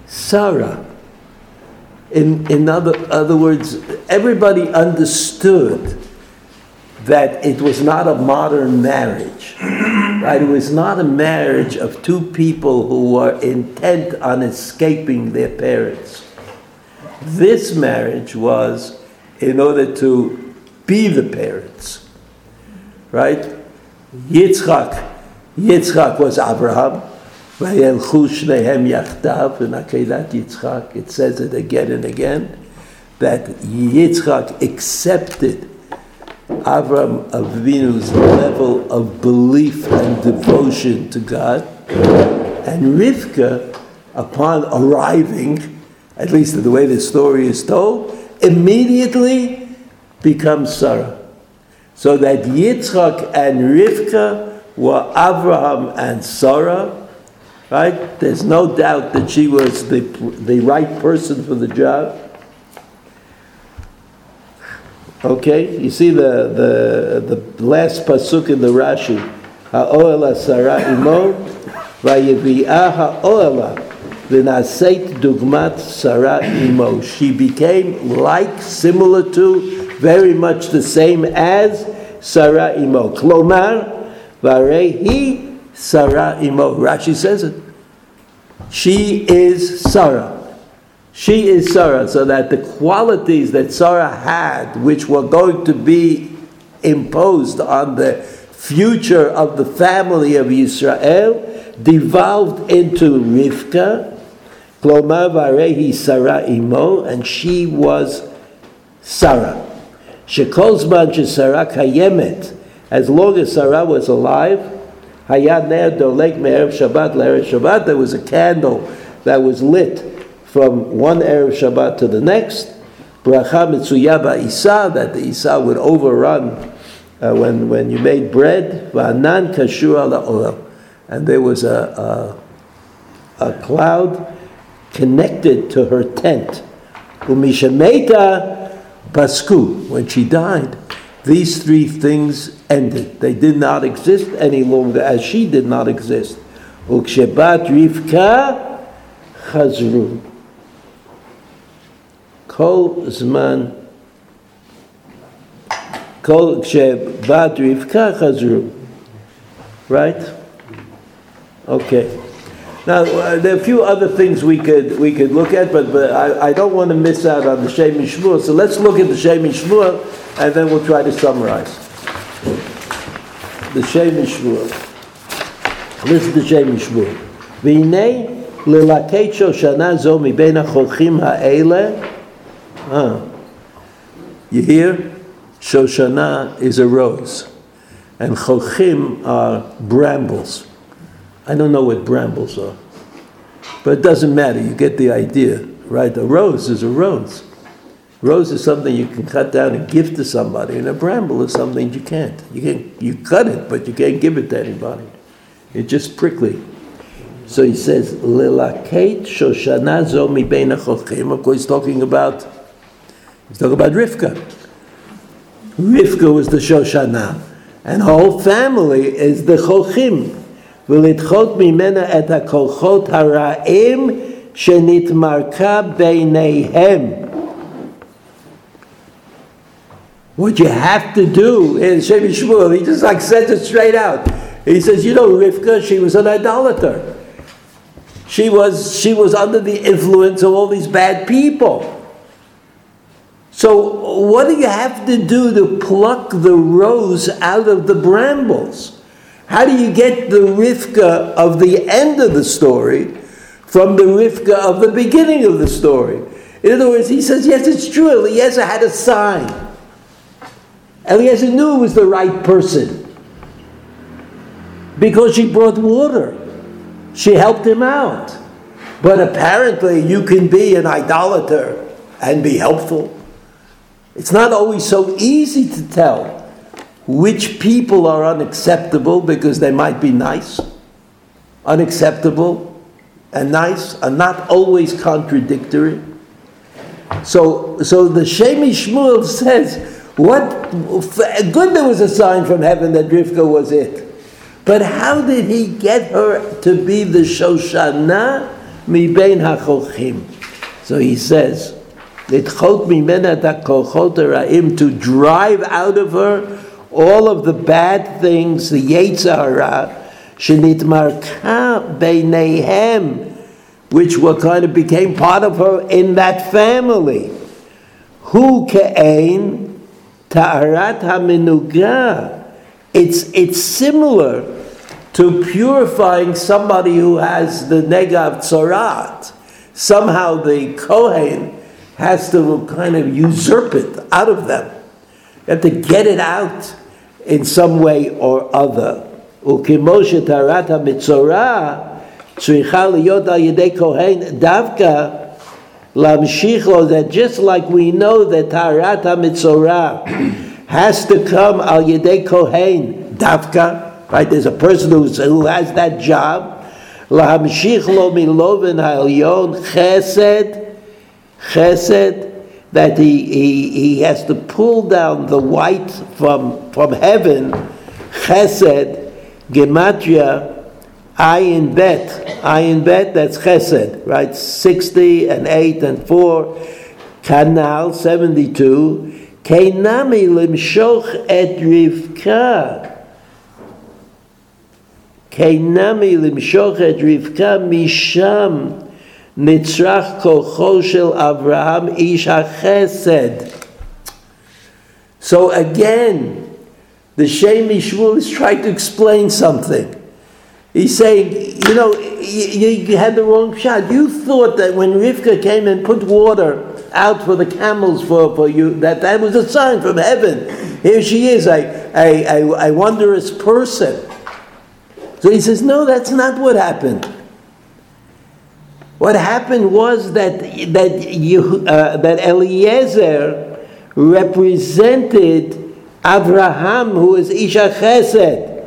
Sarah. In, in other, other words, everybody understood that it was not a modern marriage. Right? It was not a marriage of two people who were intent on escaping their parents. This marriage was in order to be the parents. Right? Yitzchak, Yitzchak was Abraham. וילכו שניהם יחדיו, ונקהילת יצחק, it says it again and again, that Yitzchak accepted Avram Avinu's level of belief and devotion to God, and Rivka, upon arriving, at least the way the story is told, immediately becomes Sarah. So that Yitzchak and Rivka were Abraham and Sarah, right? There's no doubt that she was the, the right person for the job. Okay, you see the, the, the last pasuk in the Rashi. Ha'oela Sarah imo, vayevi'ah ha'oela, v'naseit dugmat Sarah imo. She became like, similar to, very much the same as Sarah imo. Klomar, varehi Sarah imo. Rashi says it. She is Sarah. She is Sarah, so that the qualities that Sarah had, which were going to be imposed on the future of the family of Israel, devolved into Rivka, Klomar varehi Sarah imo, and she was Sarah. She Shekol zman shesarah kayemet, as long as Sarah was alive, hayad ner dolek me'erev Shabbat le'erev Shabbat, there was a candle that was lit from one Erev Shabbat to the next. Bracha mitzuyah Isa, that the Isa would overrun uh, when, when you made bread. Va'anan kashur ala olam. And there was a, a, a cloud connected to her tent. Umishemeta pasku. When she died, these three things ended. They did not exist any longer, as she did not exist. Ukshebat Rivka chazru. Kol zman. Kol kshebat Rivka chazru. Right? Okay. Now, uh, there are a few other things we could we could look at, but, but I, I don't want to miss out on the Shem Shmuel. So let's look at the Shem Shmuel, and then we'll try to summarize. The Shem Shmuel. This is the Shem Shmuel. והנה ללקט שושנה זו מבין החוכים האלה. uh, you hear? Shoshana is a rose, and chochim are brambles. I don't know what brambles are, but it doesn't matter. You get the idea, right? A rose is a rose. Rose is something you can cut down and give to somebody, and a bramble is something you can't. You can you cut it, but you can't give it to anybody. It's just prickly. So he says, "Lelaket shoshana zo mi bein. Of course, he's talking about he's talking about Rivka. Rivka was the shoshana, and her whole family is the chochim. ולדחות ממנה את הכוחות הרעים שנתמרקה ביניהם. What you have to do in Shem Shmuel, he just like says it straight out. He says, you know, Rivka, she was an idolater. She was, she was under the influence of all these bad people. So what do you have to do to pluck the rose out of the brambles? How do you get the Rivka of the end of the story from the Rivka of the beginning of the story? In other words, he says, yes, it's true. Eliezer had a sign. Eliezer knew it was the right person because she brought water. She helped him out. But apparently, you can be an idolater and be helpful. It's not always so easy to tell which people are unacceptable because they might be nice. Unacceptable and nice are not always contradictory. So, so the Shem MiShmuel says, what good there was a sign from heaven that Rivka was it. But how did he get her to be the Shoshana mi bein hachochim? So he says, "Litchot mimena takochot ra'im to drive out of her all of the bad things, the Yetzirah, shenitmarka beinehem, which were kind of became part of her in that family. Hu ke'ein ta'arat. It's, it's similar to purifying somebody who has the negav tzarat. Somehow the Kohen has to kind of usurp it out of them. You have to get it out in some way or other. וכמו שטהרת המצורע צריכה להיות על ידי כהן דווקא להמשיך לו, that just like we know that טהרת המצורע has to come על ידי כהן דווקא, right? There's a person who's, who has that job, להמשיך לו מלובן העליון חסד, Chesed, that he, he, he has to pull down the white from, from heaven. Chesed, Gematria, Ayin Bet. Ayin Bet, that's Chesed, right? 60 and 8 and 4. Canal 72. Kainami Limshoch et Rivka. Kainami Limshoch et Rivka Misham kocho shel Avraham ish hachesed. So again, the Shem MiShmuel is trying to explain something. He's saying, you know, you, you had the wrong shot. You thought that when Rivka came and put water out for the camels for, for you, that that was a sign from heaven. Here she is, a, a, a, a wondrous person. So he says, no, that's not what happened. What happened was that, that, you, uh, that Eliezer represented Abraham, who is ish hachesed.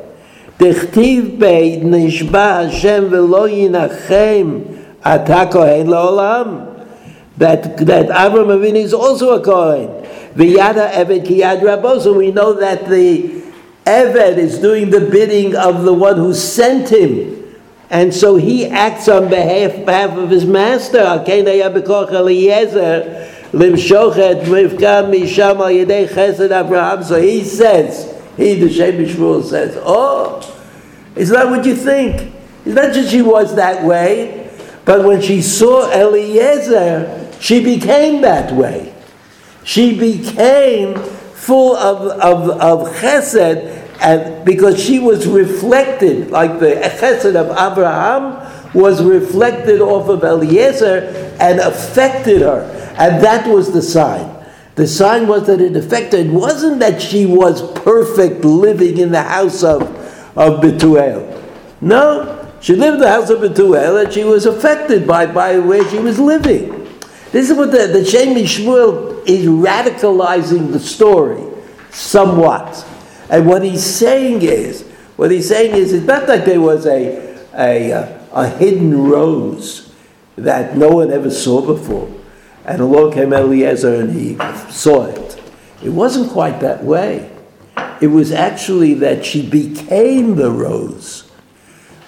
דכתיב בי נשבע השם ולא ינחם אתה כהן לעולם. That, that Abraham Avinu is also a Kohen. V'yada Eved ki yad rabbo. So we know that the Eved is doing the bidding of the one who sent him. And so he acts on behalf, behalf of his master. So he says, he, the Shem says, Oh, it's not what you think. It's not that she was that way, but when she saw Eliezer, she became that way. She became full of, of, of chesed and because she was reflected, like the chesed of Abraham was reflected off of Eliezer and affected her. And that was the sign. The sign was that it affected. It wasn't that she was perfect living in the house of, of Betuel. No, she lived in the house of Betuel and she was affected by, by where she was living. This is what the, the Shem Shmuel is radicalizing the story somewhat. And what he's saying is, what he's saying is, it's not like there was a, a, uh, a hidden rose that no one ever saw before. And along came Eliezer and he saw it. It wasn't quite that way. It was actually that she became the rose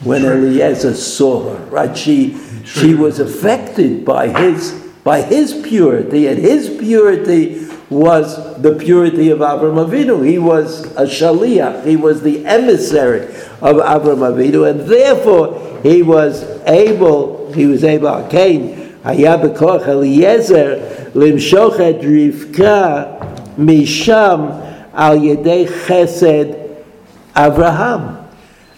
when Eliezer saw her. Right? She she was affected by his by his purity, and his purity was the purity of Avram Avinu. He was a shaliach. He was the emissary of Avram Avinu, and therefore he was able. He was able. Cain היה בכוח אליעזר למשוך את רבקה משם על ידי חסד אברהם.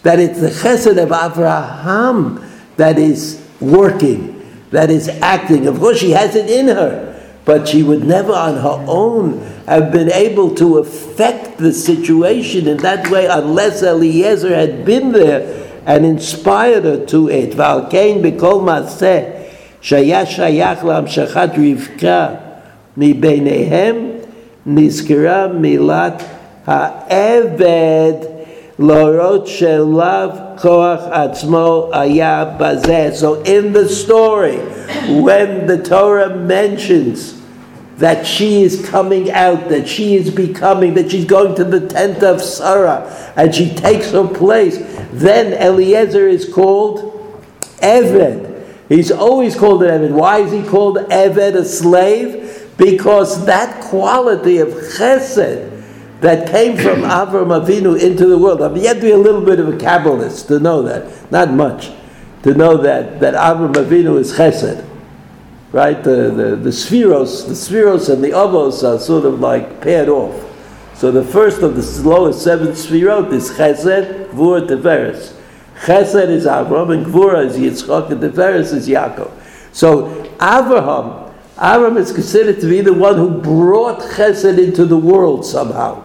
That it's the chesed of Abraham that is working, that is acting. Of course, she has it in her, but she would never on her own have been able to affect the situation in that way unless Eliezer had been there and inspired her to it. ועל כן בכל מעשה שהיה שייך להמשכת רבקה מביניהם, נזכרה מילת העבד Lorot shelav koach atzmo bazeh. So in the story, when the Torah mentions that she is coming out, that she is becoming, that she's going to the tent of Sarah, and she takes her place, then Eliezer is called Eved. He's always called an Eved. Why is he called Eved, a slave? Because that quality of chesed, that came from Avram Avinu into the world. I mean, you have to be a little bit of a Kabbalist to know that. Not much. To know that, that Avram Avinu is chesed. Right? The, the, the sefiros, the sefiros and the avos are sort of like paired off. So the first of the lowest seven sphirot is chesed, gvur, tiferes. Chesed is Avram, and Gvura is Yitzchak, and Tiferes is Yaakov. So Avraham, Avraham is considered to be the one who brought Chesed into the world somehow.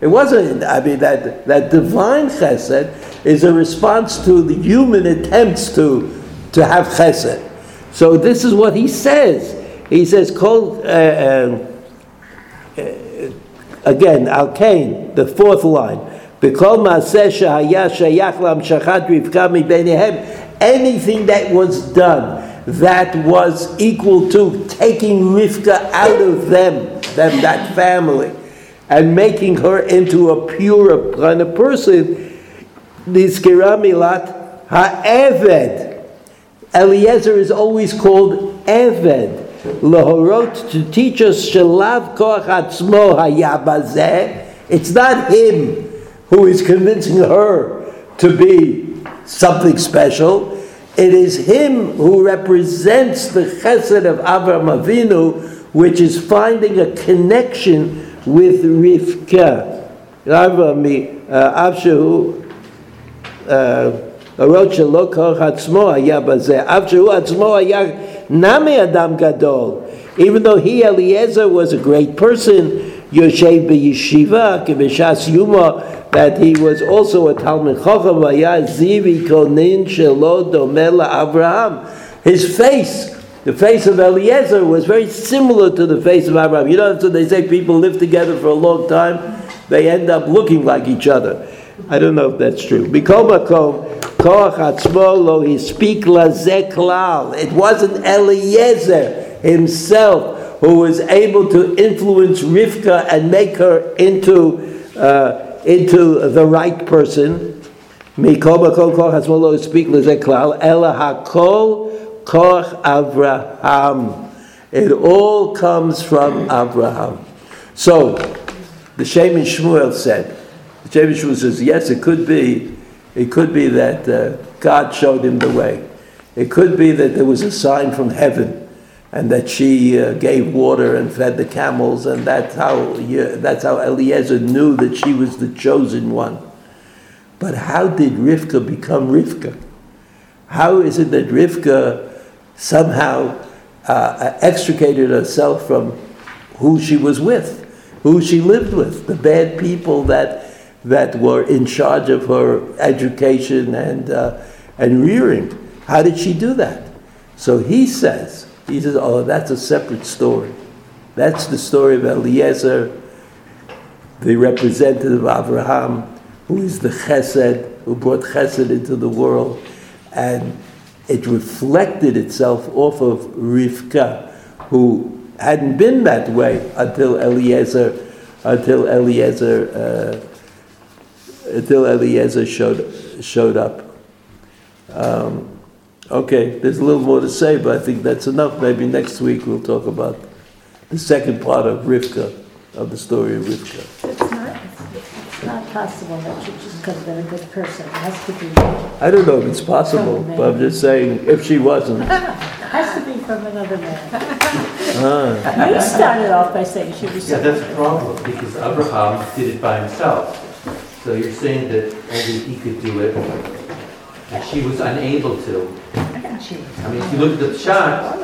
It wasn't, I mean, that, that divine chesed is a response to the human attempts to, to have chesed. So this is what he says. He says, called, uh, um, uh, again, Al Kain, the fourth line. Anything that was done that was equal to taking Rivka out of them, them that family and making her into a pure kind of person, this Milat Ha'eved. Eliezer is always called Eved. Lahorot, to teach us shelav Koach Atzmo It's not him who is convincing her to be something special. It is him who represents the chesed of Avraham Avinu, which is finding a connection with Rivka. Avraham, uh, Avshahu, הרות שלא כוח עצמו היה בזה, אף שהוא עצמו היה נמי אדם גדול. Even though he, Eliezer, was a great person, יושב בישיבה, כבש"ס יומו, that he was also a תלמיד חכם, היה זיו קונן שלא דומה לאברהם. His face, the face of Eliezer was very similar to the face of Abraham. You know, so they say people live together for a long time, they end up looking like each other. I don't know if that's true. It wasn't Eliezer himself who was able to influence Rivka and make her into uh, into the right person. Mikol makom koach atzmo lo speak lazeh klal. Ela hakol koach Avraham. It all comes from Abraham. So, the Shem Shmuel said, the Shem Shmuel says, yes, it could be, it could be that uh, God showed him the way. It could be that there was a sign from heaven, and that she uh, gave water and fed the camels, and that's how that's how Eliezer knew that she was the chosen one. But how did Rivka become Rivka? How is it that Rivka somehow uh, extricated herself from who she was with, who she lived with, the bad people that that were in charge of her education and uh, and rearing. How did she do that? So he says, he says, oh, that's a separate story. That's the story of Eliezer, the representative of Abraham, who is the chesed, who brought chesed into the world, and it reflected itself off of Rivka, who hadn't been that way until Eliezer, until Eliezer, uh, until Eliezer showed showed up. Um, okay, there's a little more to say, but I think that's enough. Maybe next week we'll talk about the second part of Rivka, of the story of Rivka. It's not, possible that she just could have been a good person. It has to be, I don't know if it's possible, but I'm just saying, if she wasn't, It has to be from another man. ah, You started off by saying she was. Yeah, that's a problem, because Abraham did it by himself. So you're saying that only he could do it, and she was unable to. I think she was. I mean, if you look at the shot,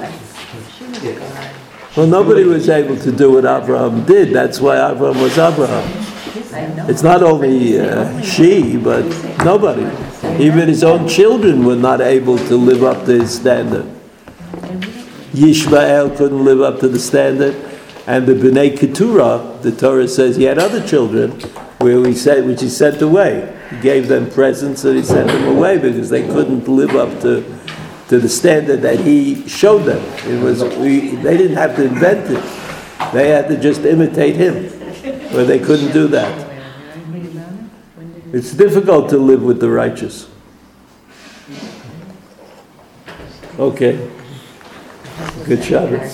She was Yeah. fine. well, nobody was able to do what Abraham did. That's why Abraham was Abraham. It's not only uh, she, but nobody. Even his own children were not able to live up to his standard. Yishmael couldn't live up to the standard, and the Bnei Keturah, the Torah says he had other children, where he said, which he sent away. He gave them presents and he sent them away because they couldn't live up to, to the standard that he showed them. It was we, they didn't have to invent it; they had to just imitate him, where they couldn't do that. It's difficult to live with the righteous. Okay. Good Shabbos.